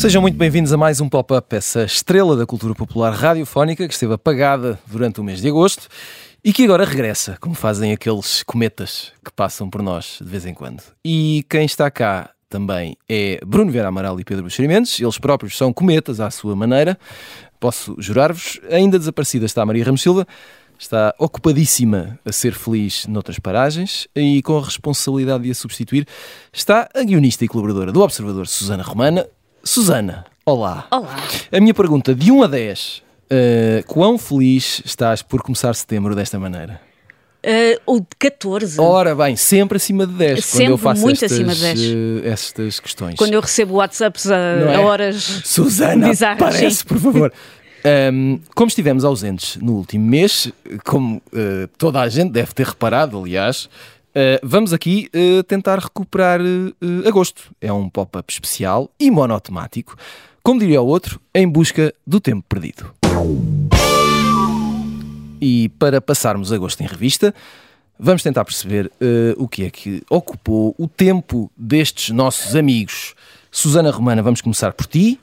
Sejam muito bem-vindos a mais um Pop-Up, essa estrela da cultura popular radiofónica que esteve apagada durante o mês de agosto e que agora regressa, como fazem aqueles cometas que passam por nós de vez em quando. E quem está cá também é Bruno Vieira Amaral e Pedro Buxerimentos, eles próprios são cometas à sua maneira, posso jurar-vos. Ainda desaparecida está a Maria Ramos Silva, está ocupadíssima a ser feliz noutras paragens e com a responsabilidade de a substituir está a guionista e colaboradora do Observador Susana Romana. Susana, olá. Olá. A minha pergunta de 1 a 10, uh, quão feliz estás por começar setembro desta maneira? Uh, ou de 14. Ora bem, sempre acima de 10 Sempre quando eu faço muito estas, acima de 10. eh, estas questões. Quando eu recebo WhatsApps a, é? a horas. Susana, Bizarras, parece, sim. por favor. Um, como estivemos ausentes no último mês, como uh, toda a gente deve ter reparado, aliás, uh, vamos aqui uh, tentar recuperar uh, agosto. É um pop-up especial e monotemático, como diria o outro, em busca do tempo perdido. E para passarmos agosto em revista, vamos tentar perceber uh, o que é que ocupou o tempo destes nossos amigos. Susana Romana, vamos começar por ti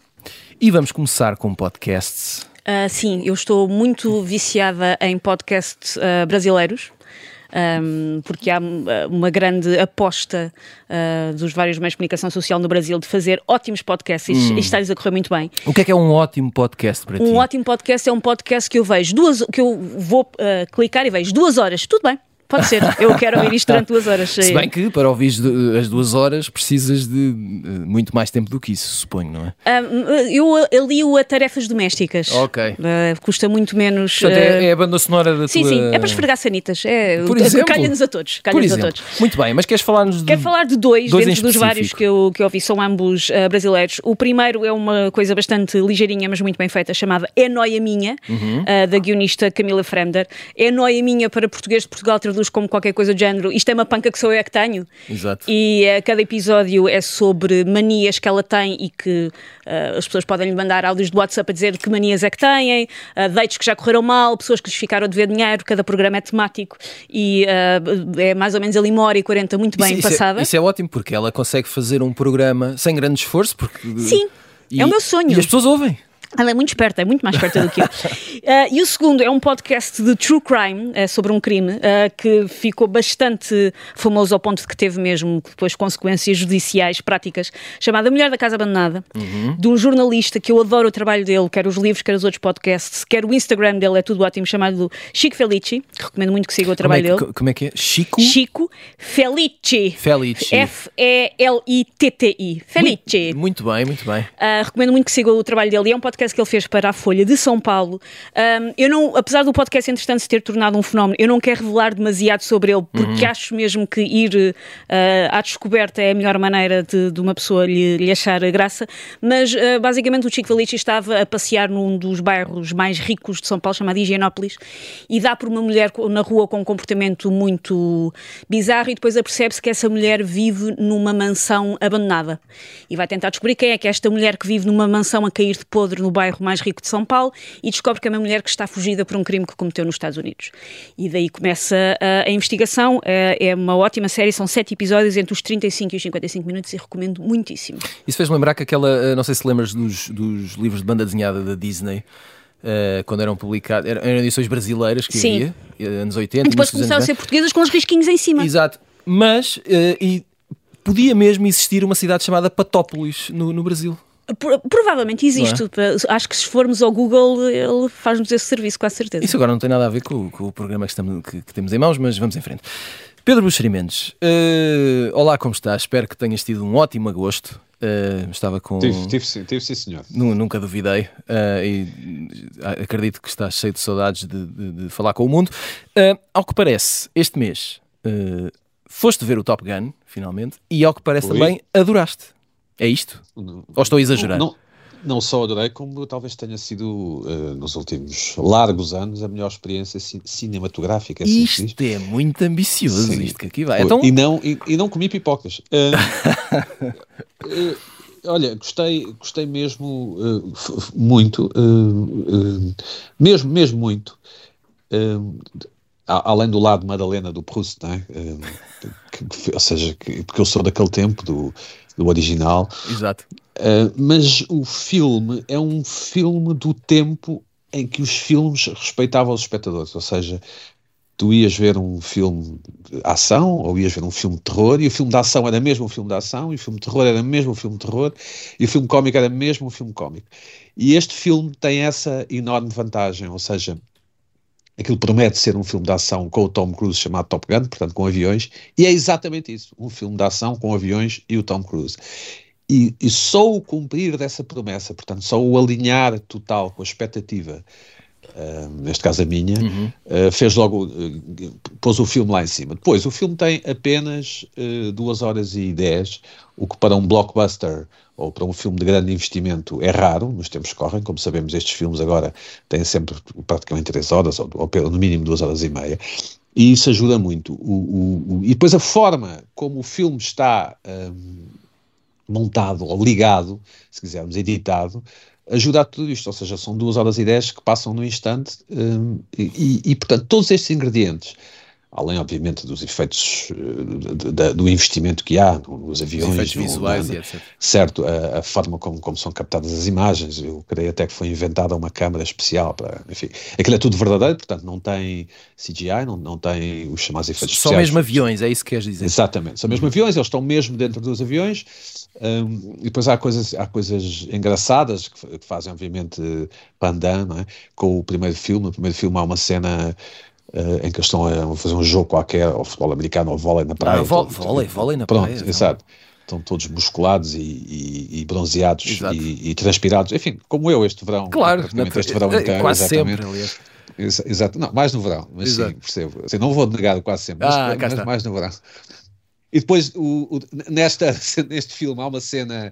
e vamos começar com podcasts. Ah, sim, eu estou muito viciada em podcasts ah, brasileiros. Ahm, porque há ah, uma grande aposta ah, dos vários meios de comunicação social no Brasil de fazer ótimos podcasts e e está-lhes a correr muito bem. O que é que é um ótimo podcast para ti? Um ótimo podcast é um podcast que eu vejo duas, que eu vou ah, clicar e vejo duas horas, tudo bem, pode ser. Eu quero ouvir isto durante duas horas. Se bem que para ouvir as duas horas precisas de uh, muito mais tempo do que isso, suponho, não é? Eu alio a tarefas domésticas. Ok. Ah, custa muito menos. Portanto, ah, é, é a banda sonora da Sim, tua... sim, é para esfregar sanitas. É, Por exemplo? Calha-nos a todos. Calha-nos a todos. Muito bem, mas queres falar-nos de... Quero falar de dois, Dois dentro dos vários que eu, que eu ouvi, são ambos ah, brasileiros. O primeiro é uma coisa bastante ligeirinha, mas muito bem feita, chamada É Noia Minha, Uhum. ah, da guionista Camila Fremder. É Noia Minha para português de Portugal traduz como qualquer coisa do género. Isto é uma panca que sou eu é que tenho. Exato. E eh, cada episódio é sobre manias que ela tem e que eh, as pessoas podem lhe mandar áudios do WhatsApp a dizer que manias é que têm, uh, dates que já correram mal, pessoas que lhes ficaram a dever dinheiro, cada programa é temático e é mais ou menos ali uma hora e 40 muito bem isso, isso passada. É, isso é ótimo porque ela consegue fazer um programa sem grande esforço. Porque... Sim, E- é o meu sonho. E as pessoas ouvem. Ela é muito esperta, é muito mais esperta do que eu. Uh, e o segundo é um podcast de true crime, uh, sobre um crime, uh, que ficou bastante famoso ao ponto de que teve mesmo depois consequências judiciais práticas, chamado A Mulher da Casa Abandonada, de um jornalista que eu adoro o trabalho dele, quer os livros, quer os outros podcasts, quer o Instagram dele, é tudo ótimo, chamado Chico Felici, recomendo muito que siga o Como é, trabalho que, dele. como é que é? Chico Chico Felici. Felici. F-E-L-I-T-T-I. Felici. Muito bem, muito bem. Uh, recomendo muito que sigam o trabalho dele. E É um podcast que ele fez para a Folha de São Paulo. Um, eu não, apesar do podcast, entretanto, se ter tornado um fenómeno, eu não quero revelar demasiado sobre ele, porque Uhum. acho mesmo que ir uh, à descoberta é a melhor maneira de, de uma pessoa lhe, lhe achar graça. Mas uh, basicamente o Chico Felici estava a passear num dos bairros mais ricos de São Paulo, chamado Higienópolis, e dá por uma mulher na rua com um comportamento muito bizarro, e depois apercebe-se que essa mulher vive numa mansão abandonada. E vai tentar descobrir quem é que é esta mulher que vive numa mansão a cair de podre no bairro mais rico de São Paulo e descobre que é uma mulher que está fugida por um crime que cometeu nos Estados Unidos. E daí começa a, a investigação. É é uma ótima série, são sete episódios entre os 35 e os 55 minutos e recomendo muitíssimo. Isso fez-me lembrar que aquela, eh, não sei se lembras dos, dos livros de banda desenhada da Disney, eh, quando eram publicados, eram, eram edições brasileiras que Sim. havia, eh, anos 80, E depois começaram a ser portuguesas com os risquinhos em cima. Exato, mas eh, e podia mesmo existir uma cidade chamada Patópolis no, no Brasil. Pro- Provavelmente existe. é? Acho que se formos ao Google, ele faz-nos esse serviço, com a certeza. Isso agora não tem nada a ver com, com o programa que, estamos, que- que temos em mãos, mas vamos em frente. Pedro Buxeri Mendes, eh, olá, como estás? Espero que tenhas tido um ótimo agosto. Eh, estava com. Tive, tive, sim, tive sim, senhor. Nu- Nunca duvidei eh, e eh, acredito que estás cheio de saudades de, de- de falar com o mundo. Ao que parece, este mês foste ver o Top Gun, finalmente, e ao que parece Fui. também adoraste. É isto? Ou estou a exagerar? Não, não só adorei, como talvez tenha sido, eh, nos últimos largos anos, a melhor experiência ci- cinematográfica. assim. Isto é muito ambicioso, Sim. isto que aqui vai. Então, E, não, e, e não comi pipocas. Eh, eh, olha, gostei, gostei mesmo uh, muito, uh, mesmo, mesmo muito, além do lado Madalena do Proust, não é? Que, ou seja, que, porque eu sou daquele tempo do, do original. Exato. mas o filme é um filme do tempo em que os filmes respeitavam os espectadores, ou seja, tu ias ver um filme de ação ou ias ver um filme de terror e o filme de ação era mesmo um filme de ação e o filme de terror era mesmo um filme de terror e o filme cómico era mesmo um filme cómico. E este filme tem essa enorme vantagem, ou seja, aquilo promete ser um filme de ação com o Tom Cruise chamado Top Gun, portanto com aviões, e é exatamente isso, um filme de ação com aviões e o Tom Cruise. E, e só o cumprir dessa promessa, portanto, só o alinhar total com a expectativa Uh, neste caso a minha, uhum. uh, fez logo, uh, pôs o filme lá em cima. Depois, o filme tem apenas uh, 2 horas e 10, o que para um blockbuster ou para um filme de grande investimento é raro, nos tempos que correm, como sabemos, estes filmes agora têm sempre praticamente 3 horas, ou, ou no mínimo 2 horas e meia, e isso ajuda muito. O, o, o, e depois a forma como o filme está um, montado ou ligado, se quisermos, editado, ajuda a tudo isto, ou seja, são duas horas e dez que passam no instante um, e, e, portanto, todos estes ingredientes, além, obviamente, dos efeitos de, do investimento que há nos aviões, Os efeitos visuais, no, etc. certo, a, a, forma como, como são captadas as imagens, eu creio até que foi inventada uma câmara especial para, enfim, aquilo é tudo verdadeiro, portanto, não tem CGI, não, não tem os chamados efeitos São especiais. mesmo aviões, é isso que queres dizer? Exatamente, são mesmo uhum. aviões, eles estão mesmo dentro dos aviões, um, e depois há coisas, há coisas engraçadas que, que fazem, obviamente, Pandan, é? com o primeiro filme. No primeiro filme há uma cena uh, em que eles estão a fazer um jogo qualquer, ou futebol americano, ou vôlei na praia. Ah, vôlei, vôlei na Pronto, praia. Pronto, exato. Estão todos musculados e, e, e bronzeados e, e, transpirados. Enfim, como eu este verão. Claro, este verão é, inteiro. Quase exatamente. sempre, aliás. Exato, não, mais no verão, mas Exato. sim, percebo. Assim, não vou negar quase sempre, ah, mas, mas mais no verão. E depois, o, o, nesta, neste filme, há uma cena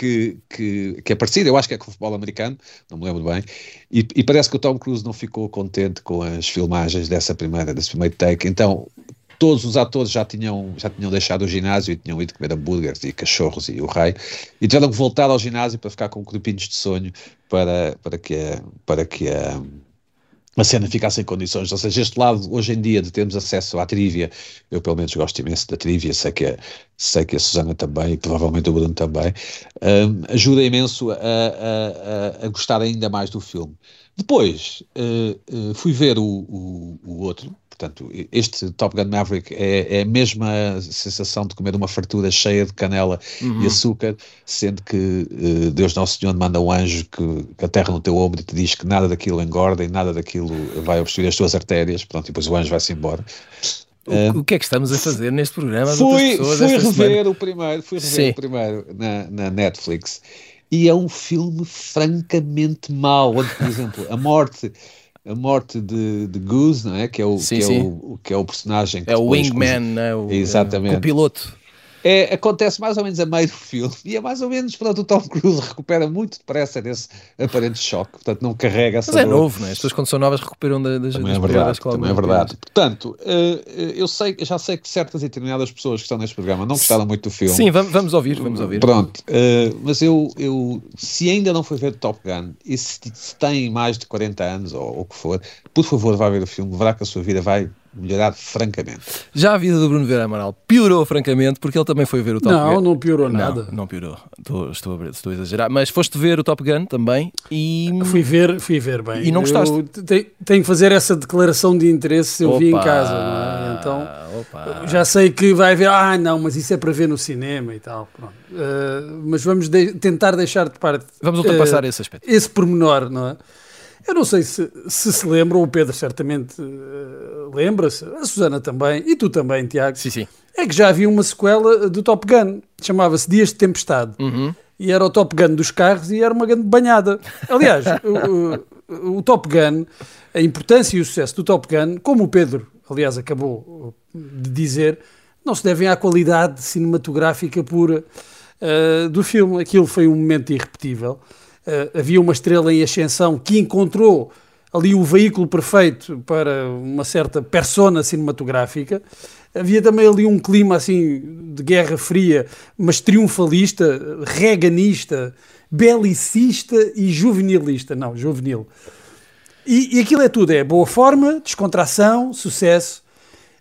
que, que, que, é parecida, eu acho que é com o futebol americano, não me lembro bem, e, e, parece que o Tom Cruise não ficou contente com as filmagens dessa primeira, desse primeiro take, então todos os atores já tinham, já tinham deixado o ginásio e tinham ido comer hambúrgueres e cachorros e o raio, e tiveram que voltar ao ginásio para ficar com grupinhos de sonho para, para que, para que a a cena ficasse em condições. Ou seja, este lado, hoje em dia, de termos acesso à trivia, eu pelo menos gosto imenso da trivia, sei que a, sei que a Susana também, e provavelmente o Bruno também, um, ajuda imenso a, a, a, gostar ainda mais do filme. Depois, uh, uh, fui ver o, o, o outro, Portanto, este Top Gun Maverick é, é, a mesma sensação de comer uma fartura cheia de canela uhum. e açúcar, sendo que uh, Deus Nosso Senhor manda um anjo que aterra no teu ombro e te diz que nada daquilo engorda e nada daquilo vai obstruir as tuas artérias. Pronto, e depois o anjo vai-se embora. O, uh, o, que é que estamos a fazer neste programa? Fui, fui rever semana? o primeiro, fui rever Sim. o primeiro na, na Netflix e é um filme francamente mau. Onde, por exemplo, a morte a morte de, de Goose, não é? Que é o, sim, que, é o que é o personagem que É o Wingman, né? o, Exatamente. o piloto. É, acontece mais ou menos a meio do filme e é mais ou menos, pronto, o Tom Cruise recupera muito depressa desse aparente choque, portanto não carrega essa Mas é novo, não é? As pessoas quando são novas recuperam das, também das é verdade, também é verdade. Portanto, uh, eu sei, já sei que certas e determinadas pessoas que estão neste programa não gostaram muito do filme. Sim, vamos, vamos ouvir, vamos ouvir. Pronto, uh, mas eu, eu, se ainda não foi ver Top Gun e se, se tem mais de 40 anos ou o que for, por favor vá ver o filme, verá que a sua vida vai melhorar francamente. Já a vida do Bruno Vera Amaral piorou francamente porque ele também foi ver o Top não, Gun. Não, não piorou nada. Não, não piorou. Estou, estou, a, estou a exagerar. Mas foste ver o Top Gun também e... Fui ver, fui ver bem. E não gostaste? Eu tenho, tenho que fazer essa declaração de interesse eu opa, vi em casa. É? Então, opa. já sei que vai haver, ah não, mas isso é para ver no cinema e tal. Uh, mas vamos de, tentar deixar de parte... Vamos ultrapassar uh, esse aspecto. Esse pormenor, não é? Eu não sei se se, se lembram, o Pedro certamente uh, lembra-se, a Susana também, e tu também, Tiago. Sim, sim. É que já havia uma sequela do Top Gun, chamava-se Dias de Tempestade. Uhum. E era o Top Gun dos carros e era uma grande banhada. Aliás, o, o, o, Top Gun, a importância e o sucesso do Top Gun, como o Pedro, aliás, acabou de dizer, não se devem à qualidade cinematográfica pura uh, do filme. Aquilo foi um momento irrepetível. Uh, havia uma estrela em ascensão que encontrou ali o veículo perfeito para uma certa persona cinematográfica Havia também ali um clima assim de guerra fria, mas triunfalista, reganista, belicista e juvenilista. Não, juvenil. E, e aquilo é tudo: é boa forma, descontração, sucesso.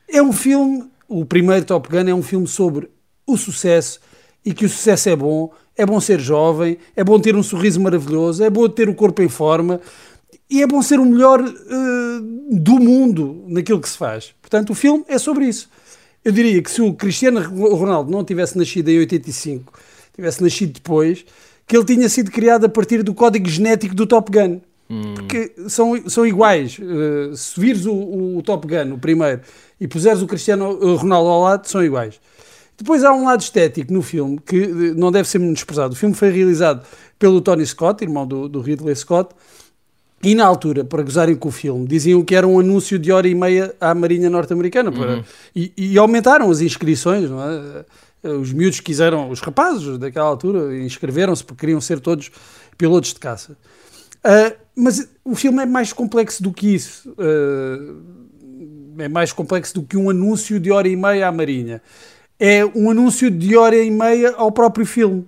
É um filme, o primeiro Top Gun é um filme sobre o sucesso e que o sucesso é bom, é bom ser jovem, é bom ter um sorriso maravilhoso, é bom ter o corpo em forma e é bom ser o melhor uh, do mundo naquilo que se faz. Portanto, o filme é sobre isso. Eu diria que se o Cristiano Ronaldo não tivesse nascido em 85, tivesse nascido depois, que ele tinha sido criado a partir do código genético do Top Gun. Hum. Porque são, são iguais. Uh, se vires o, o, Top Gun, o primeiro, e puseres o Cristiano Ronaldo ao lado, são iguais. Depois há um lado estético no filme que não deve ser menosprezado. O filme foi realizado pelo Tony Scott, irmão do, do Ridley Scott, e na altura, para gozarem com o filme, diziam que era um anúncio de hora e meia à Marinha Norte-Americana. Uhum. E, e, aumentaram as inscrições, não é? Os miúdos quiseram, os rapazes daquela altura, inscreveram-se porque queriam ser todos pilotos de caça. Uh, mas o filme é mais complexo do que isso. Uh, é mais complexo do que um anúncio de hora e meia à Marinha é um anúncio de hora e meia ao próprio filme.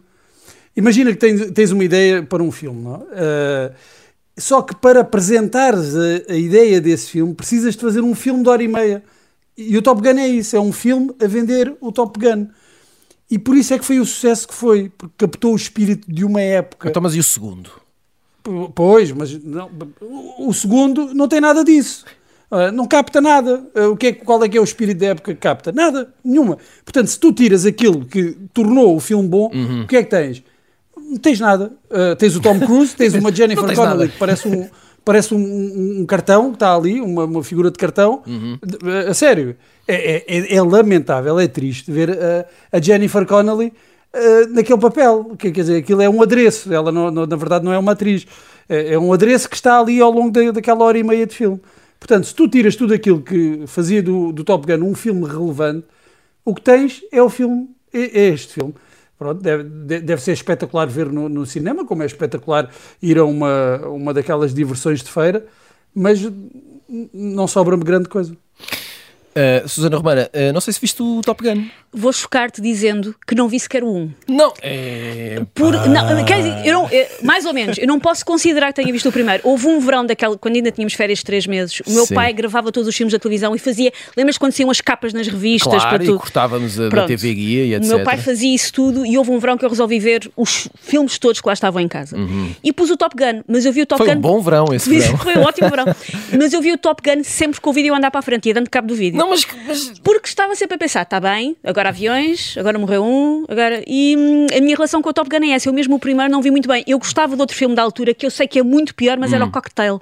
Imagina que tens, tens uma ideia para um filme, não? Uh, só que para apresentares a, a, ideia desse filme, precisas de fazer um filme de hora e meia. E o Top Gun é isso, é um filme a vender o Top Gun. E por isso é que foi o sucesso que foi, porque captou o espírito de uma época. Então, mas e o segundo? Pois, mas não, o segundo não tem nada disso. Uh, não capta nada. Uh, o que é, qual é que é o espírito da época que capta? Nada, nenhuma. Portanto, se tu tiras aquilo que tornou o filme bom, uhum. o que é que tens? Não tens nada. Uh, tens o Tom Cruise, tens uma Jennifer Connelly que parece um, parece um, um, um, cartão que está ali, uma, uma figura de cartão. Uhum. A sério, é, é, é, é, lamentável, é triste ver a Jennifer Connelly naquele papel. Quer dizer, aquilo é um adereço. Ela, não, não, na verdade, não é uma atriz. É, é um adereço que está ali ao longo da, daquela hora e meia de filme. Portanto, se tu tiras tudo aquilo que fazia do, do Top Gun um filme relevante, o que tens é o filme, é, é este filme. Pronto, deve, deve ser espetacular ver no, no, cinema, como é espetacular ir a uma, uma daquelas diversões de feira, mas não sobra-me grande coisa. Uh, Susana Romana, uh, não sei se viste o Top Gun. Vou chocar-te dizendo que não vi sequer o 1. Não, é. Por, não, quer dizer, eu não, eu, mais ou menos, eu não posso considerar que tenha visto o primeiro. Houve um verão daquela, quando ainda tínhamos férias de 3 meses, o meu Sim. pai gravava todos os filmes da televisão e fazia. Lembras quando saíam as capas nas revistas? Claro, para tu... e cortávamos a, da TV Guia e etc. O meu pai fazia isso tudo e houve um verão que eu resolvi ver os filmes todos que lá estavam em casa. Uhum. E pus o Top Gun, mas eu vi o Top Foi Gun. Foi um bom verão esse verão. Foi um ótimo verão. mas eu vi o Top Gun sempre com o vídeo a andar para a frente, ia dando cabo do vídeo. Não, mas, mas porque estava sempre a pensar, está bem, agora aviões, agora morreu um, agora. E hum, a minha relação com o Top Gun é essa. Eu mesmo o primeiro não vi muito bem. Eu gostava de outro filme da altura que eu sei que é muito pior, mas hum. era o Cocktail.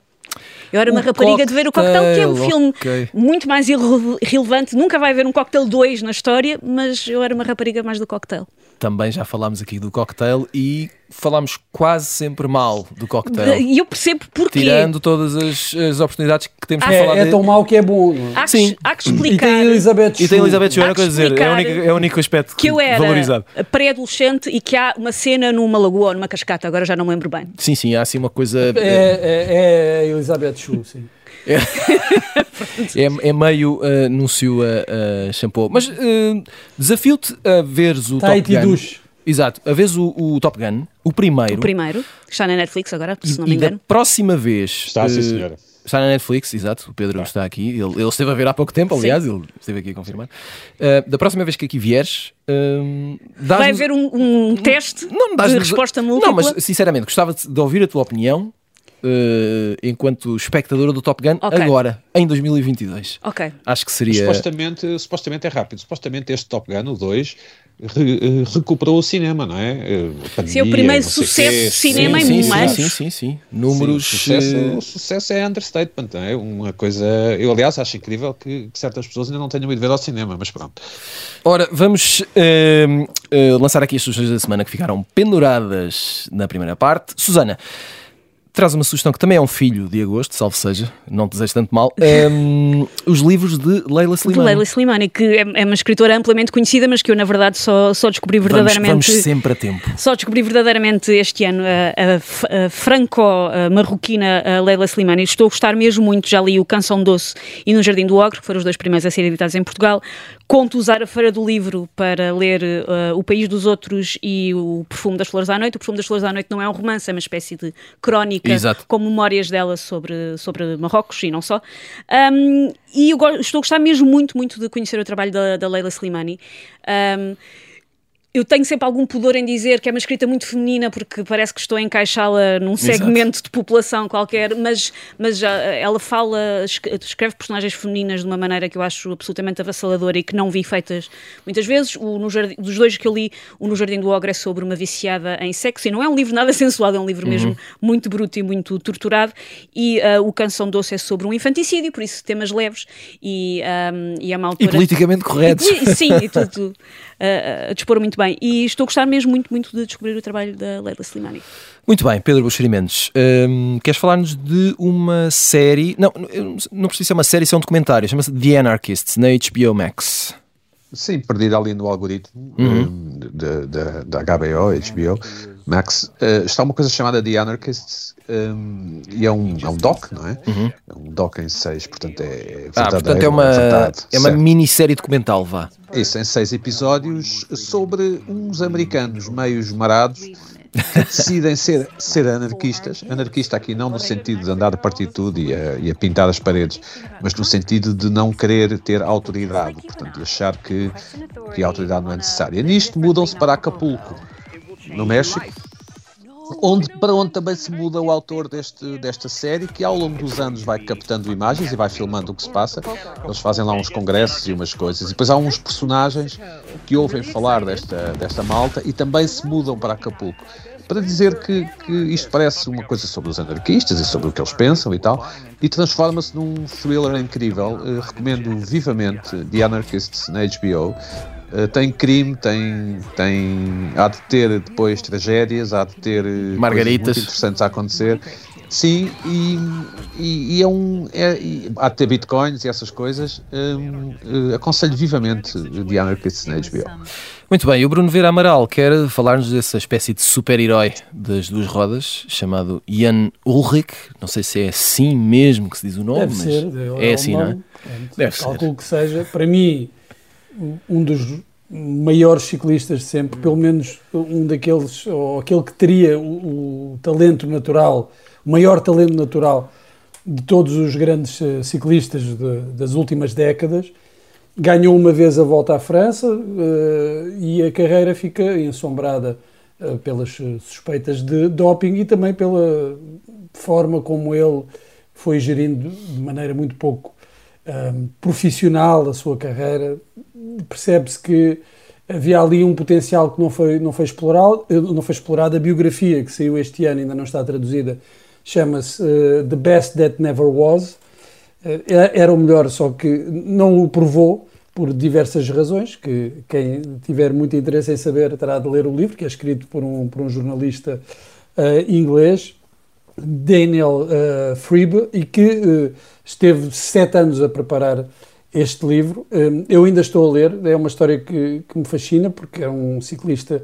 Eu era uma o rapariga cocktail, de ver o Cocktail, que é um filme okay. muito mais irrelevante. Nunca vai haver um Cocktail 2 na história, mas eu era uma rapariga mais do Cocktail. Também já falámos aqui do Cocktail e falámos quase sempre mal do cocktail. E eu percebo porquê. Tirando todas as, as oportunidades que temos para é, falar. É tão mau que é bom. É? Há, Sim. há que explicar. E tem Elizabeth Shue. E tem Elizabeth Shue, era que dizer. É o, único, é o único aspecto que eu era valorizado. pré-adolescente e que há uma cena numa lagoa ou numa cascata, agora já não me lembro bem. Sim, sim, há assim uma coisa. É, é, é Elizabeth Shue, sim. É, é, é, meio uh, anúncio a uh, shampoo. Mas uh, desafio-te a veres o Tight Top Gun. Duche. Exato, a vez o, o, Top Gun, o primeiro. O primeiro, está na Netflix agora, se não me engano. E da próxima vez. Está, sim, senhora. Está na Netflix, exato. O Pedro está, está aqui. Ele, ele, esteve a ver há pouco tempo, aliás, Sim. ele esteve aqui a confirmar. Uh, da próxima vez que aqui vieres, uh, vai haver um, um teste não, de resposta múltipla. Não, mas sinceramente, gostava de ouvir a tua opinião uh, enquanto espectadora do Top Gun okay. agora, em 2022. Ok. Acho que seria. Supostamente, supostamente é rápido. Supostamente este Top Gun, o 2, re, eh, recuperou o cinema, não é? Pandemia, Sim, o primeiro sucesso de cinema sim, em sim, mais. Sim, sim, sim. Números. Sim, o, sucesso, uh... o, sucesso, é understatement, não é? Uma coisa. Eu, aliás, acho incrível que, que, certas pessoas ainda não tenham ido ver ao cinema, mas pronto. Ora, vamos uh, uh, lançar aqui as sugestões da semana que ficaram penduradas na primeira parte. Susana traz uma sugestão que também é um filho de agosto, salvo seja, não te desejo tanto mal, um, os livros de Leila Slimani. De Leila Slimani, que é, é, uma escritora amplamente conhecida, mas que eu, na verdade, só, só descobri verdadeiramente... Vamos, vamos sempre a tempo. Só descobri verdadeiramente este ano a, a, a franco-marroquina Leila Slimani. Estou a gostar mesmo muito, já li o Canção Doce e No Jardim do Ogre, que foram os dois primeiros a serem editados em Portugal. Conto usar a Feira do Livro para ler uh, O País dos Outros e O Perfume das Flores à Noite. O Perfume das Flores à Noite não é um romance, é uma espécie de crónica Exato. com memórias dela sobre, sobre Marrocos e não só. Um, e eu estou a gostar mesmo muito, muito de conhecer o trabalho da, da Leila Slimani. Um, eu tenho sempre algum pudor em dizer que é uma escrita muito feminina porque parece que estou a encaixá-la num segmento Exato. de população qualquer, mas, mas já, ela fala, escreve personagens femininas de uma maneira que eu acho absolutamente avassaladora e que não vi feitas muitas vezes. O, no Jardim, dos dois que eu li, o No Jardim do Ogre é sobre uma viciada em sexo e não é um livro nada sensual, é um livro uhum. mesmo muito bruto e muito torturado. E uh, o Canção Doce é sobre um infanticídio, por isso temas leves e, um, e é uma autora... E politicamente corretos. E, sim, e tudo uh, a dispor muito bem. E estou a gostar mesmo muito, muito de descobrir o trabalho da Leila Slimani. Muito bem, Pedro Buxeri Mendes, um, queres falar-nos de uma série, não, não preciso ser uma série, isso é um documentário, chama-se The Anarchists, na HBO Max. Sim, perdida ali no algoritmo uhum. um, da HBO, HBO Max. Uh, está uma coisa chamada The Anarchists um, e é um, é um doc, não é? Uhum. É um doc em seis, portanto é ah, portanto é uma, verdade, é uma minissérie documental, vá. Isso, em seis episódios sobre uns americanos meios marados que decidem ser, ser anarquistas. Anarquista aqui não no sentido de andar a partir tudo e a, e a, pintar as paredes, mas no sentido de não querer ter autoridade, portanto, de achar que, que a autoridade não é necessária. Nisto mudam-se para Acapulco, no México, onde, para onde também se muda o autor deste, desta série, que ao longo dos anos vai captando imagens e vai filmando o que se passa. Eles fazem lá uns congressos e umas coisas. E depois há uns personagens que ouvem falar desta, desta malta e também se mudam para Acapulco. Para dizer que, que isto parece uma coisa sobre os anarquistas e sobre o que eles pensam e tal, e transforma-se num thriller incrível. Uh, recomendo vivamente The Anarchists na HBO. Uh, tem crime, tem, tem. Há de ter depois tragédias, há de ter. Uh, Margaritas. Muito interessantes a acontecer. Sim, e, e, e é um. É, e, há de ter bitcoins e essas coisas. Um, uh, aconselho vivamente The Anarchists na HBO. Muito bem, e o Bruno Vera Amaral quer falar-nos dessa espécie de super-herói das duas rodas, chamado Jan Ulrich. Não sei se é assim mesmo que se diz o nome, Deve mas ser, é, é assim, não é? Deve Calculo ser. que seja. Para mim, um dos maiores ciclistas de sempre, pelo menos um daqueles, ou aquele que teria o, o talento natural, o maior talento natural de todos os grandes eh, ciclistas de, das últimas décadas. Ganhou uma vez a volta à França uh, e a carreira fica ensombrada uh, pelas suspeitas de doping e também pela forma como ele foi gerindo de maneira muito pouco profissional a sua carreira, percebe-se que havia ali um potencial que não foi, não foi, explorado, não foi explorado. A biografia que saiu este ano, ainda não está traduzida, chama-se uh, The Best That Never Was. Uh, era o melhor, só que não o provou por diversas razões, que quem tiver muito interesse em saber terá de ler o livro, que é escrito por um, por um jornalista uh, inglês, Daniel uh, Freeb, e que esteve sete anos a preparar este livro. Hum, eu ainda estou a ler, é uma história que, que me fascina, porque é um ciclista,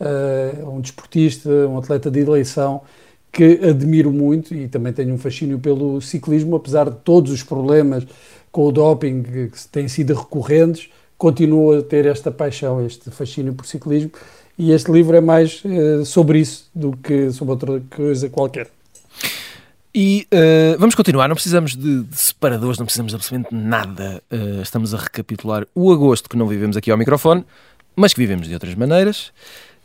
uh, um desportista, um atleta de eleição que admiro muito e também tenho um fascínio pelo ciclismo, apesar de todos os problemas com o doping que têm sido recorrentes, continuo a ter esta paixão, este fascínio por ciclismo, e este livro é mais uh, sobre isso do que sobre outra coisa qualquer. E uh, vamos continuar, não precisamos de, de, separadores, não precisamos de absolutamente nada. Uh, estamos a recapitular o agosto que não vivemos aqui ao microfone, mas que vivemos de outras maneiras.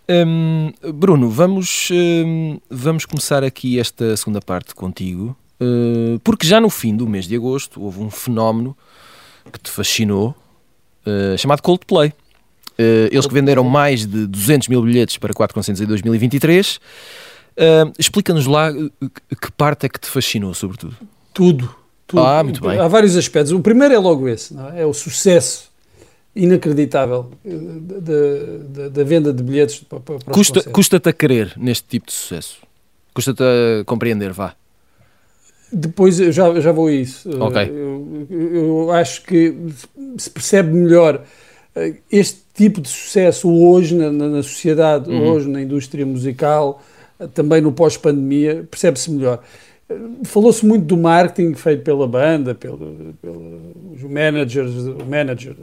Um, Bruno, vamos, um, vamos começar aqui esta segunda parte contigo, uh, porque já no fim do mês de agosto houve um fenómeno que te fascinou, chamado Coldplay. eles que venderam mais de 200 mil bilhetes para 4 concertos em 2023 Uh, Explica-nos lá uh, que parte é que te fascinou, sobretudo. Tudo. tudo. Ah, muito bem. Há vários aspectos. O primeiro é logo esse, é? é? o sucesso inacreditável uh, da venda de bilhetes para, para Custa, Custa-te a querer neste tipo de sucesso? Custa-te a compreender, vá. Depois eu já, já vou a isso. Ok. Eu, eu acho que se percebe melhor este tipo de sucesso hoje na, na sociedade, uhum. hoje na indústria musical, também no pós-pandemia, percebe-se melhor. Falou-se muito do marketing feito pela banda, pelo, pelos managers, o manager,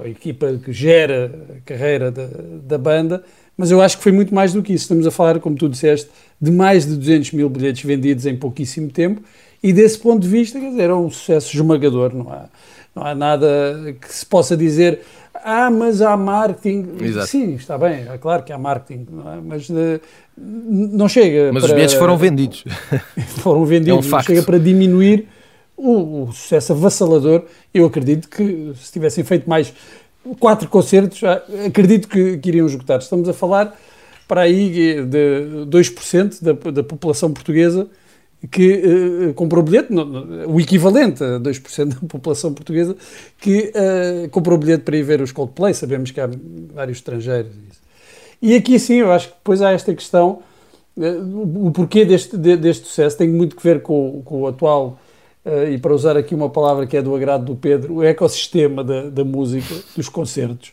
a equipa que gera a carreira da, da banda, mas eu acho que foi muito mais do que isso. Estamos a falar, como tu disseste, de mais de 200 mil bilhetes vendidos em pouquíssimo tempo e desse ponto de vista, quer dizer, é um sucesso esmagador, não há, não há nada que se possa dizer ah, mas há marketing. Exato. Sim, está bem, é claro que há marketing, não é? mas de, não chega. Mas para, os bilhetes foram vendidos. foram vendidos, É um não chega para diminuir o, o sucesso avassalador. Eu acredito que se tivessem feito mais quatro concertos, ah, acredito que, que iriam esgotar. Estamos a falar para aí de 2% da, da população portuguesa que eh, comprou bilhete, não, não, o equivalente a 2% da população portuguesa que eh, comprou bilhete para ir ver os Coldplay, sabemos que há vários estrangeiros. e aqui sim, eu acho que depois há esta questão, eh, o, porquê deste, de- deste sucesso tem muito que ver com, com o atual, e para usar aqui uma palavra que é do agrado do Pedro, o ecossistema da, da música, dos concertos.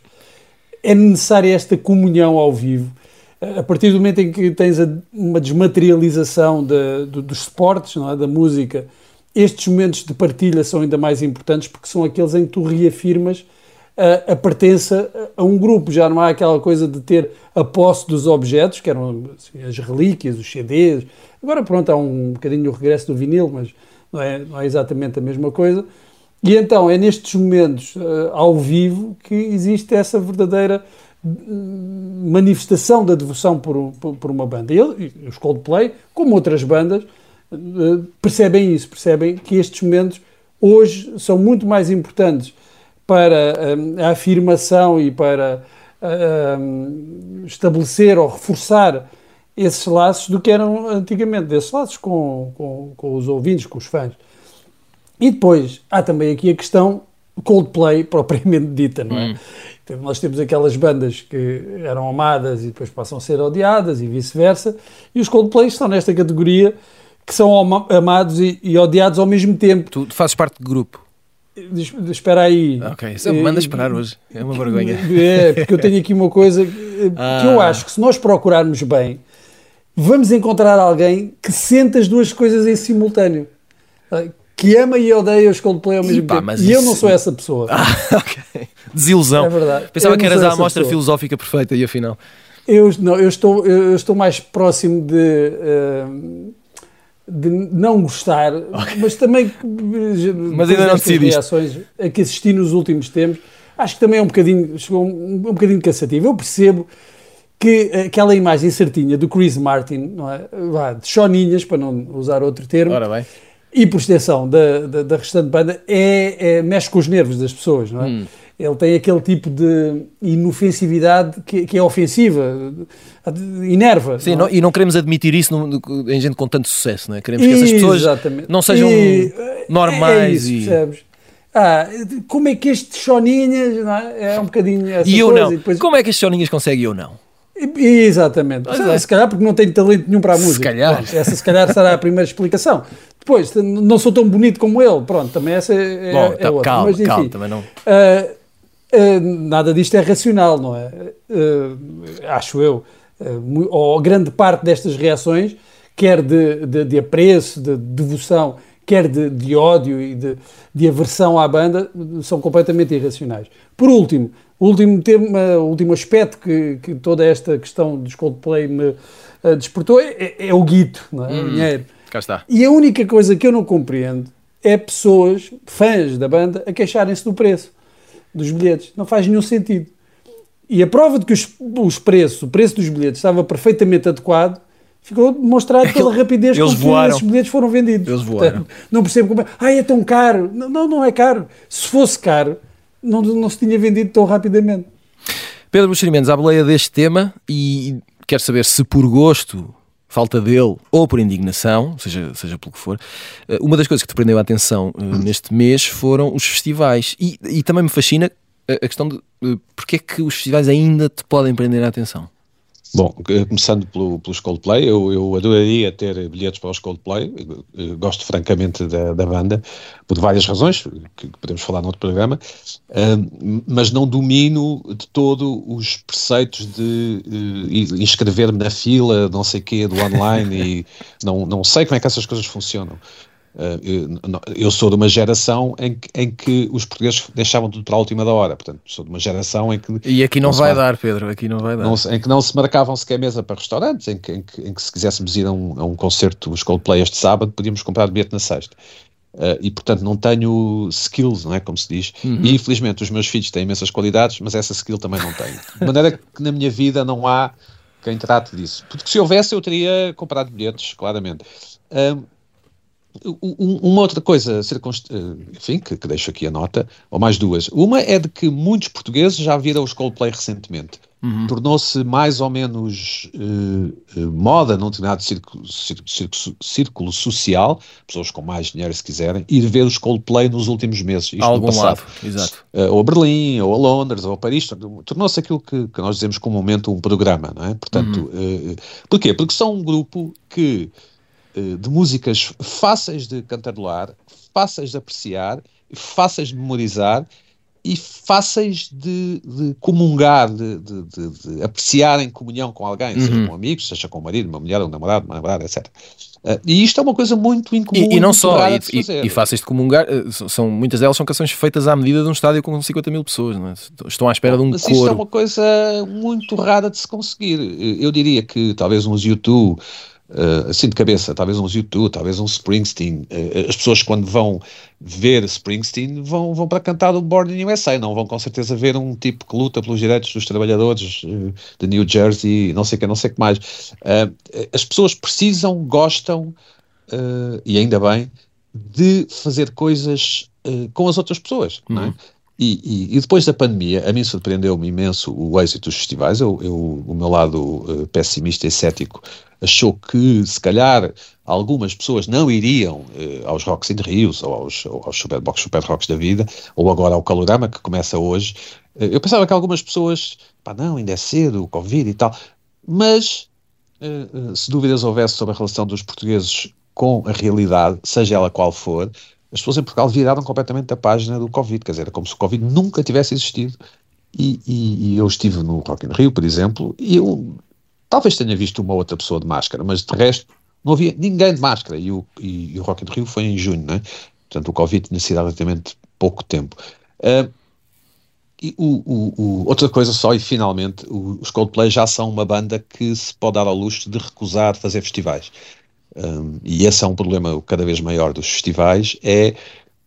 É necessária esta comunhão ao vivo, a partir do momento em que tens uma desmaterialização da- do- dos esportes, é? da música, estes momentos de partilha são ainda mais importantes porque são aqueles em que tu reafirmas a, a pertença a um grupo. Já não há aquela coisa de ter a posse dos objetos, que eram assim, as relíquias, os CDs. Agora, pronto, há um bocadinho o regresso do vinil, mas não é, não é exatamente a mesma coisa. E então é nestes momentos eh, ao vivo que existe essa verdadeira manifestação da devoção por, por, uma banda. E os Coldplay, como outras bandas, eh, percebem isso, percebem que estes momentos hoje são muito mais importantes para hum, a afirmação e para hum, estabelecer ou reforçar esses laços do que eram antigamente, desses laços com, com, com os ouvintes, com os fãs. E depois há também aqui a questão Coldplay propriamente dita, não é? Então, nós temos aquelas bandas que eram amadas e depois passam a ser odiadas e vice-versa, e os Coldplay estão nesta categoria que são ama- amados e, e odiados ao mesmo tempo. Tu, tu fazes parte do grupo. Espera aí. Ok, isso me manda esperar hoje. É uma vergonha. É, porque eu tenho aqui uma coisa que que eu Ah. acho que se nós procurarmos bem, vamos encontrar alguém que sente as duas coisas em simultâneo. Que ama e odeia os Coldplay ao mesmo tempo. E eu isso- não sou essa pessoa. Ah. Desilusão. É verdade. Pensava que eras a amostra pessoa. filosófica perfeita e afinal. Eu, não, eu, estou, eu estou mais próximo de, eh, de não gostar, mas também mas ainda não decidiste. reações a que assisti nos últimos tempos, acho que também é um bocadinho, chegou um, um bocadinho cansativo. Eu percebo que aquela imagem certinha do Chris Martin, não é? Vá, de choninhas, para não usar outro termo, Ora bem. E por extensão da, da, da restante banda, é, é- mexe com os nervos das pessoas, não é? Hum. Ele tem aquele tipo de inofensividade que, que é ofensiva, enerva. Sim, não é? e não queremos admitir isso no- em gente com tanto sucesso, não é? Queremos que essas pessoas Exatamente. não sejam E, normais é isso, e-? Ah, como é que estes choninhas, é? É um bocadinho essa E eu coisa. não. E depois- Como é que estes soninhas conseguem e eu não? Exatamente. Se- é. Se calhar porque não tenho talento nenhum para a Se música. calhar. Pronto, essa se calhar será a primeira explicação. Depois, não sou tão bonito como ele. Pronto, também essa é, Bom, é tá, outra. calma, Mas, enfim, calma, também não. ah, ah, nada disto é racional, não é? Ah, acho eu. Ou grande parte destas reações, quer de, de, de apreço, de devoção, quer de, de ódio e de, de aversão à banda, são completamente irracionais. Por último, o último, tema, o último aspecto que, que toda esta questão dos Coldplay me ah, despertou é, é- é o guito, não é? o dinheiro. Cá está. E a única coisa que eu não compreendo é pessoas, fãs da banda, a queixarem-se do preço dos bilhetes. Não faz nenhum sentido. E a prova de que os, os preços, o preço dos bilhetes estava perfeitamente adequado, ficou demonstrado pela rapidez com que esses bilhetes foram vendidos. Eles voaram. Portanto, não percebo como é. Ah, é tão caro. Não, não, não é caro. Se fosse caro, não, não se tinha vendido tão rapidamente. Pedro Buxeri Mendes, à boleia deste tema e quero saber se por gosto, falta dele ou por indignação, seja, seja pelo que for, eh, uma das coisas que te prendeu a atenção eh, neste mês foram os festivais. E, e também me fascina a a questão de eh, porque é que os festivais ainda te podem prender a atenção. Bom, eh, começando pelo, pelos Coldplay, eu, eu adoraria ter bilhetes para os Coldplay, eu, eu gosto francamente da, da banda, por várias razões, que, podemos falar noutro programa, ahm, mas não domino de todo os preceitos de eh, inscrever-me na fila, não sei quê, do online, e não, não sei como é que essas coisas funcionam. Eu sou de uma geração em que, em que os portugueses deixavam tudo para a última da hora, portanto, sou de uma geração em que. E aqui não, não vai dar, Pedro, aqui não vai dar. Não, em que não se marcavam sequer mesa para restaurantes, em que, em que, em que se quiséssemos ir a um, a um concerto, os Coldplay este sábado, podíamos comprar bilhete na sexta. Uh, e portanto não tenho skills, não é? Como se diz. Uhum. E infelizmente os meus filhos têm imensas qualidades, mas essa skill também não tenho. De maneira que na minha vida não há quem trate disso. Porque se houvesse eu teria comprado bilhetes, claramente. Uh, uma outra coisa, enfim, que, que, deixo aqui a nota, ou mais duas. Uma é de que muitos portugueses já viram os Coldplay recentemente. Uhum. Tornou-se mais ou menos uh, uh, moda num determinado círculo, círculo, círculo, social, pessoas com mais dinheiro se quiserem, ir ver os Coldplay nos últimos meses. Isto a algum lado, exato. Uh, ou a Berlim, ou a Londres, ou a Paris. Tornou-se aquilo que, que, nós dizemos comumente um programa, não é? Portanto, uhum. porquê? Porque são um grupo que eh, de músicas fáceis de cantarolar, fáceis de apreciar, fáceis de memorizar e fáceis de, de comungar, de, de, de, apreciar em comunhão com alguém, uhum. seja com amigos, seja com o marido, uma mulher, um namorado, uma namorada, etc. Uh, e isto é uma coisa muito incomum. E, e não só, e, e, e, fáceis de comungar, eh, são, muitas delas são canções feitas à medida de um estádio com 50 mil pessoas, é? estão à espera de um Mas coro. Mas isto é uma coisa muito rara de se conseguir. Eu diria que talvez uns YouTube Uh, assim de cabeça, talvez uns YouTube, talvez um Springsteen. Uh, as pessoas quando vão ver Springsteen vão, vão para cantar o Born in USA, não vão com certeza ver um tipo que luta pelos direitos dos trabalhadores uh, de New Jersey, não sei que, não sei que mais. as pessoas precisam, gostam, e ainda bem, de fazer coisas com as outras pessoas, uhum. não é? E, e, e, depois da pandemia, a mim surpreendeu-me imenso o êxito dos festivais. Eu, eu o meu lado uh, pessimista e cético achou que, se calhar, algumas pessoas não iriam uh, aos Rocks in Rios ou aos, ou aos Superbox Super Rocks da vida, ou agora ao Calorama, que começa hoje. Uh, eu pensava que algumas pessoas, pá, não, ainda é cedo, o Covid e tal. Mas, se dúvidas houvesse sobre a relação dos portugueses com a realidade, seja ela qual for, as pessoas em Portugal viraram completamente a página do Covid, quer dizer, era como se o Covid nunca tivesse existido. E, e, e eu estive no Rock in Rio, por exemplo, e eu talvez tenha visto uma outra pessoa de máscara, mas de resto não havia ninguém de máscara. E o, e, e o Rock in Rio foi em junho, né? Portanto, o Covid tinha sido relativamente pouco tempo. Uh, e o, o, outra coisa só, e finalmente, os Coldplay já são uma banda que se pode dar ao luxo de recusar fazer festivais. Um, e esse é um problema cada vez maior dos festivais, é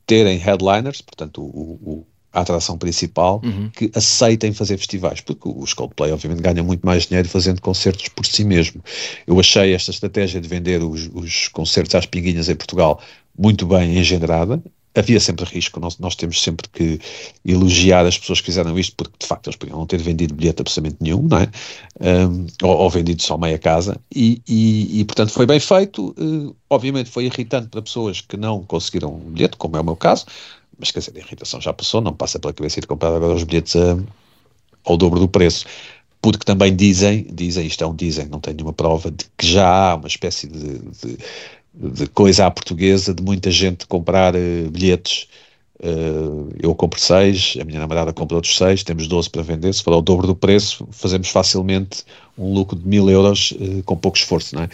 terem headliners, portanto o, o, a atração principal, uhum. que aceitem fazer festivais, porque os Coldplay obviamente ganham muito mais dinheiro fazendo concertos por si mesmo. Eu achei esta estratégia de vender os, os concertos às pinguinhas em Portugal muito bem engendrada, havia sempre risco, nós, nós, temos sempre que elogiar as pessoas que fizeram isto, porque de facto eles podiam não ter vendido bilhete absolutamente nenhum, não é? Um, ou, ou, vendido só meia casa, e, e, e portanto foi bem feito. Uh, obviamente foi irritante para pessoas que não conseguiram bilhete, como é o meu caso, mas quer dizer, a irritação já passou, não passa pela cabeça de comprar agora os bilhetes a, ao dobro do preço. Porque também dizem, dizem, isto é um dizem, não tenho nenhuma prova, de que já há uma espécie de, de de coisa à portuguesa, de muita gente comprar uh, bilhetes. Uh, eu compro seis, a minha namorada compra outros seis, temos 12 para vender. Se for ao dobro do preço, fazemos facilmente um lucro de mil euros uh, com pouco esforço, não é?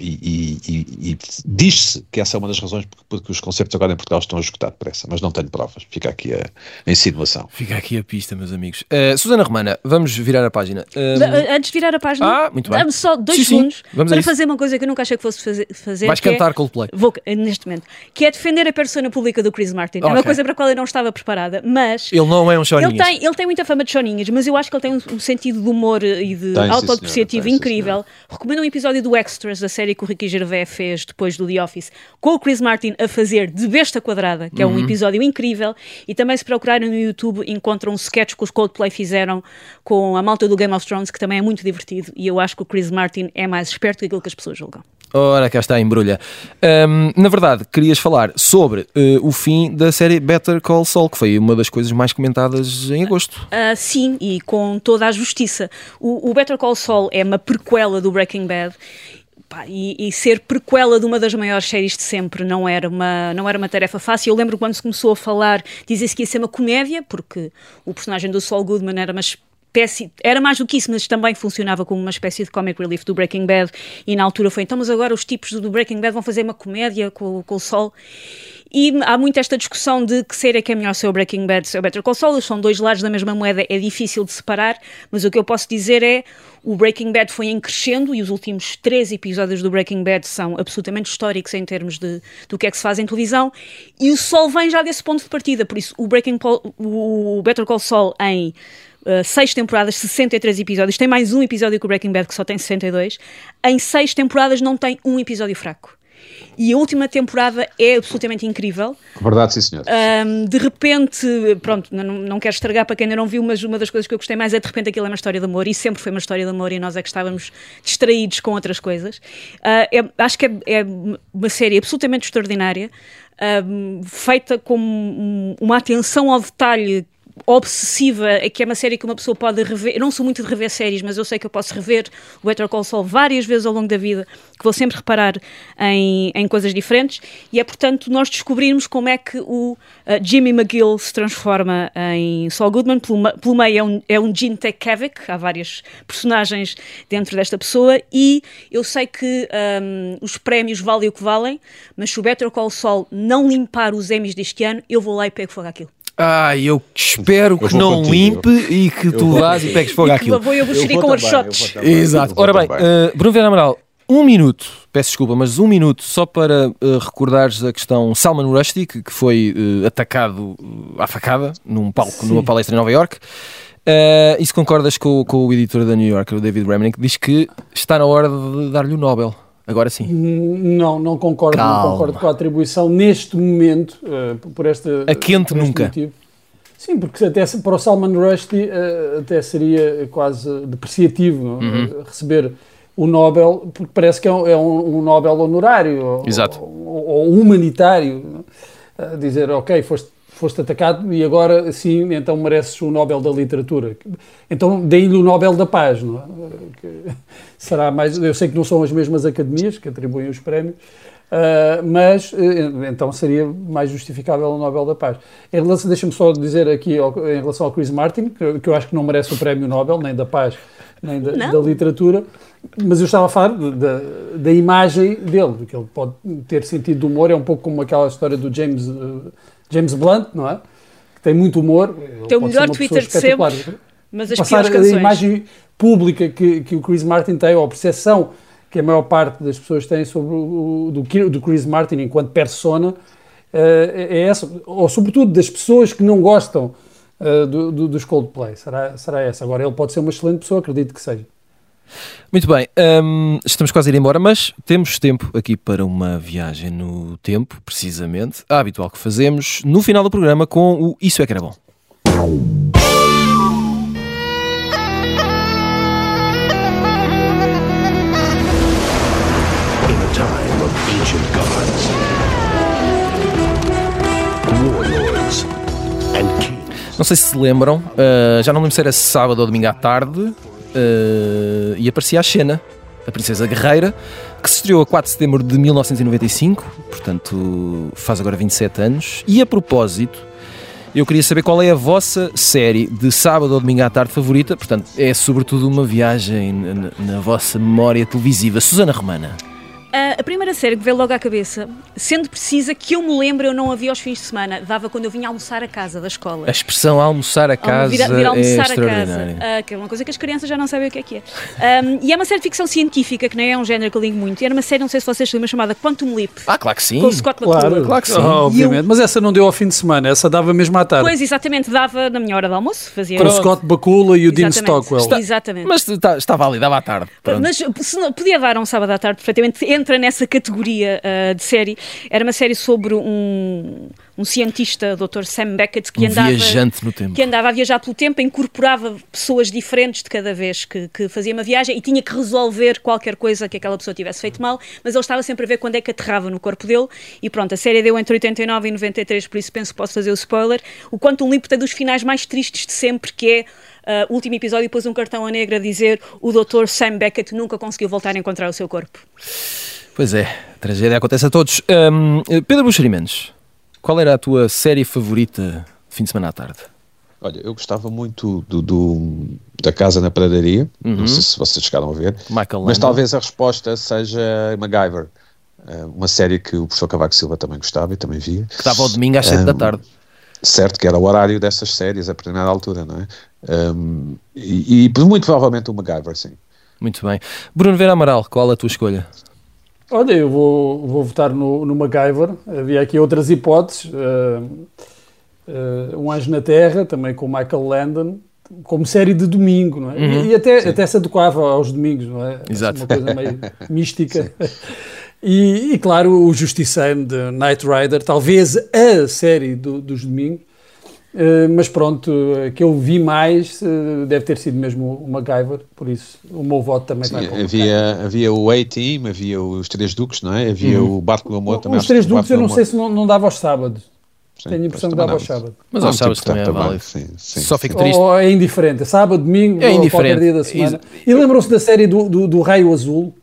E, e, e diz-se que essa é uma das razões porque, porque, os concertos agora em Portugal estão a esgotar depressa, mas não tenho provas. Fica aqui a, a insinuação. Fica aqui a pista, meus amigos. Uh, Susana Romana, vamos virar a página. Uh, Antes de virar a página, ah, muito bem. dá-me só dois sim, segundos sim. para fazer uma coisa que eu nunca achei que fosse fazer. fazer Vais cantar é, Coldplay. Vou, neste momento. Que é defender a persona pública do Chris Martin. Okay. É uma coisa para a qual eu não estava preparada, mas. Ele não é um choninhas. Ele tem, ele tem muita fama de choninhas, mas eu acho que ele tem um, um sentido de humor e de autodepreciativo incrível. Recomendo um episódio do Extras, da série que o Ricky Gervais fez depois do The Office, com o Chris Martin a fazer de besta quadrada, que é um uhum. episódio incrível, e também se procurarem no YouTube encontram um sketch que os Coldplay fizeram com a malta do Game of Thrones, que também é muito divertido, e eu acho que o Chris Martin é mais esperto que aquilo que as pessoas julgam. Ora, cá está a embrulha. Um, na verdade, querias falar sobre uh, o fim da série Better Call Saul, que foi uma das coisas mais comentadas em agosto. Uh, sim, e com toda a justiça. O, o Better Call Saul é uma prequela do Breaking Bad Pá, e, e, ser prequela de uma das maiores séries de sempre não era uma, não era uma tarefa fácil. Eu lembro quando se começou a falar, dizia-se que ia ser uma comédia, porque o personagem do Saul Goodman era uma era mais do que isso, mas também funcionava como uma espécie de comic relief do Breaking Bad e na altura foi, então mas agora os tipos do Breaking Bad vão fazer uma comédia com, com o Sol e há muito esta discussão de que ser é que é melhor ser o Breaking Bad, ser o Better Call Saul, são dois lados da mesma moeda, é difícil de separar, mas o que eu posso dizer é o Breaking Bad foi em crescendo e os últimos três episódios do Breaking Bad são absolutamente históricos em termos de, do que é que se faz em televisão e o Sol vem já desse ponto de partida, por isso o Breaking o Better Call Saul em Uh, seis temporadas, 63 episódios. Tem mais um episódio que o Breaking Bad, que só tem 62. Em seis temporadas não tem um episódio fraco. E a última temporada é absolutamente incrível. Verdade, sim, senhor. Um, de repente, pronto, não, não quero estragagar para quem ainda não viu, mas uma das coisas que eu gostei mais é de repente aquilo é uma história de amor e sempre foi uma história de amor e nós é que estávamos distraídos com outras coisas. Uh, é, acho que é, é, uma série absolutamente extraordinária. Um, feita com uma atenção ao detalhe obsessiva, é que é uma série que uma pessoa pode rever. Eu não sou muito de rever séries, mas eu sei que eu posso rever o Better Call Saul várias vezes ao longo da vida, que vou sempre reparar em, em coisas diferentes, e é portanto nós descobrirmos como é que o uh, Jimmy McGill se transforma em Saul Goodman. Pelo, pelo meio é um, é um Gene Tekovic, há várias personagens dentro desta pessoa, e eu sei que um, os prémios valem o que valem, mas se o Better Call Saul não limpar os Emmys deste ano, eu vou lá e pego fogo àquilo. Ah, eu espero eu que não contigo, limpe eu... e que tu vás e pegues fogo àquilo. Eu vou, eu vou, eu vou com os shots. Exato. Ora bem, uh, Bruno Vera Amaral, um minuto, peço desculpa, mas um minuto só para uh, recordares a questão Salman Rushdie, que, que foi uh, atacado à facada num palco, Sim. numa palestra em Nova York. Uh, e se concordas com, com o editor da New Yorker, o David Remnick, diz que está na hora de dar-lhe o Nobel. Agora sim. Não, não concordo, não concordo com a atribuição neste momento, uh, por esta. A quente nunca. Motivo. Sim, porque até para o Salman Rushdie uh, até seria quase depreciativo uhum. uh, receber o Nobel, porque parece que é um, é um, Nobel honorário Exato. Ou, ou, humanitário. dizer, ok, foste foste atacado e agora sim, então mereces o Nobel da Literatura. Então deem-lhe o Nobel da Paz, não é? Que será mais. Eu sei que não são as mesmas academias que atribuem os prémios, uh, mas uh, então seria mais justificável o Nobel da Paz. Em relação, deixa-me só dizer aqui ao, em relação ao Chris Martin, que, que, eu acho que não merece o prémio Nobel, nem da Paz, nem da, da Literatura. Mas eu estava a falar da, da imagem dele, que ele pode ter sentido de humor, é um pouco como aquela história do James uh, James Blunt, não é? Que tem muito humor. Tem o melhor Twitter de sempre, mas as Passar piores canções. a imagem pública que, que o Chris Martin tem, ou a percepção que a maior parte das pessoas tem sobre o do, do Chris Martin enquanto persona, é, é essa. Ou sobretudo das pessoas que não gostam uh, do, do, dos Coldplay. Será, será essa. Agora, ele pode ser uma excelente pessoa, acredito que seja. Muito bem, um, estamos quase a ir embora, mas temos tempo aqui para uma viagem no tempo, precisamente, a habitual que fazemos no final do programa com o Isso é que era bom. Não sei se se lembram, uh, já não lembro se era sábado ou domingo à tarde, uh, e aparecia a Xena, a Princesa Guerreira, que se estreou a 4 de setembro de 1995, portanto faz agora 27 anos. E a propósito, eu queria saber qual é a vossa série de sábado ou domingo à tarde favorita, portanto é sobretudo uma viagem na, na vossa memória televisiva. Susana Romana. A primeira série que veio logo à cabeça, sendo precisa que eu me lembro, eu não havia aos fins de semana, dava quando eu vinha almoçar a casa da escola. A expressão almoçar a casa vir, vir almoçar é extraordinária. A casa, uh, que é uma coisa que as crianças já não sabem o que é que é. Um, e é uma série de ficção científica, que nem é um género que eu ligo muito. E era uma série, não sei se vocês lembram, chamada Quantum Leap. Ah, claro que sim. Com o Scott claro, claro que sim. Oh, obviamente, eu... mas essa não deu ao fim de semana, essa dava mesmo à tarde. Pois, exatamente, dava na minha hora de almoço. Fazia Com o Scott Bakula e o Dean Stockwell. Está, exatamente. Mas está, está válido, dava à tarde. Pronto. Mas se, podia dar um sábado à tarde, perfeitamente, entra nessa categoria uh, de série. Era uma série sobre um, um cientista, Dr. Sam Beckett, que um andava, viajante no tempo. que andava a viajar pelo tempo, incorporava pessoas diferentes de cada vez que, que fazia uma viagem e tinha que resolver qualquer coisa que aquela pessoa tivesse feito mal, mas ele estava sempre a ver quando é que aterrava no corpo dele. E pronto, a série deu entre 89 e 93, por isso penso que posso fazer o spoiler. O Quantum Leap tem dos finais mais tristes de sempre, que é Uh, último episódio, pôs um cartão a negra a dizer o Dr. Sam Beckett nunca conseguiu voltar a encontrar o seu corpo. Pois é, a tragédia acontece a todos. Um, Pedro Buxerimentos, qual era a tua série favorita de fim de semana à tarde? Olha, eu gostava muito do, do, da Casa na Pradaria, uhum. não sei se vocês chegaram a ver, Michael mas talvez a resposta seja MacGyver, uh, uma série que o professor Cavaco Silva também gostava e também via. Que estava ao domingo às 7 um, da tarde. Certo, que era o horário dessas séries a determinada altura, não é? Um, e, e muito provavelmente o MacGyver, sim. Muito bem. Bruno Vera Amaral, qual a tua escolha? Olha, eu vou, vou votar no, no MacGyver. Havia aqui outras hipóteses. Uh, uh, um Anjo na Terra, também com Michael Landon, como série de domingo, não é? Uhum, e, até, até se adequava aos domingos, não é? Exato. Uma coisa meio mística. E, e, claro, o Justiceiro de Knight Rider, talvez a série do, dos domingos, mas pronto, que eu vi mais uh, deve ter sido mesmo o MacGyver, por isso o meu voto também Sim, vai havia, havia o A-Team, havia os Três Duques, não é? Havia uhum. o Barco do Amor também. Os Três Duques eu não sei se não, não dava aos sábados. Sim, Tenho a impressão que dava ao sábado. Mas aos sábados também é válido. Sim, sim, Só fico triste. Ou é indiferente. Sábado, domingo, é ou qualquer dia da semana. E lembram-se da série do, do, do Raio Azul?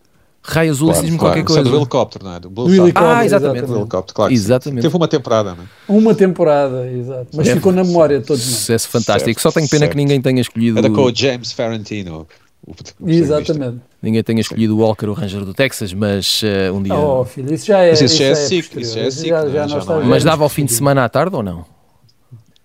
Raio Azul, claro, diz-me claro. qualquer coisa. do helicóptero, não é? Do, do helicóptero. Ah, exatamente. Do helicóptero, claro. Exatamente. Teve uma temporada, não é? Uma temporada, exato. Mas é, ficou na memória de todos nós. Sucesso fantástico. Certo, Só tenho pena certo. que ninguém tenha escolhido. Era com o James Ferrantino. O, o Exatamente. Ninguém tenha escolhido o Walker, o Ranger do Texas, mas uh, um dia. Oh, filho, isso já é. Mas isso, já é, é SIC. Isso já é SIC. Já, já, já, já mas dava ao fim de semana à tarde ou não?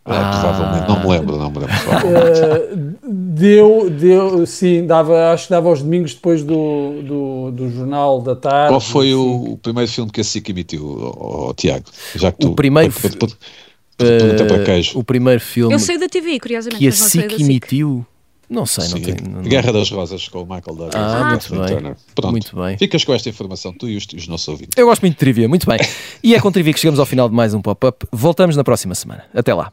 Ah, provavelmente, não me lembro, não me lembro. Uh, deu, deu, sim, dava, acho que dava aos domingos depois do, do, do Jornal da Tarde. Qual foi o, o, primeiro filme que a SIC emitiu, oh, oh, Tiago? Já que tu, o primeiro uh, O primeiro filme. Eu sei da TV, curiosamente. Que a SIC emitiu. Não sei, não tem. Não, Guerra das Rosas com o Michael Douglas. Ah, muito bem. Turner. Pronto, muito bem. Ficas com esta informação, tu e os, os nossos ouvintes. Eu gosto muito de trivia, muito bem. e é com trivia que chegamos ao final de mais um pop-up. Voltamos na próxima semana. Até lá.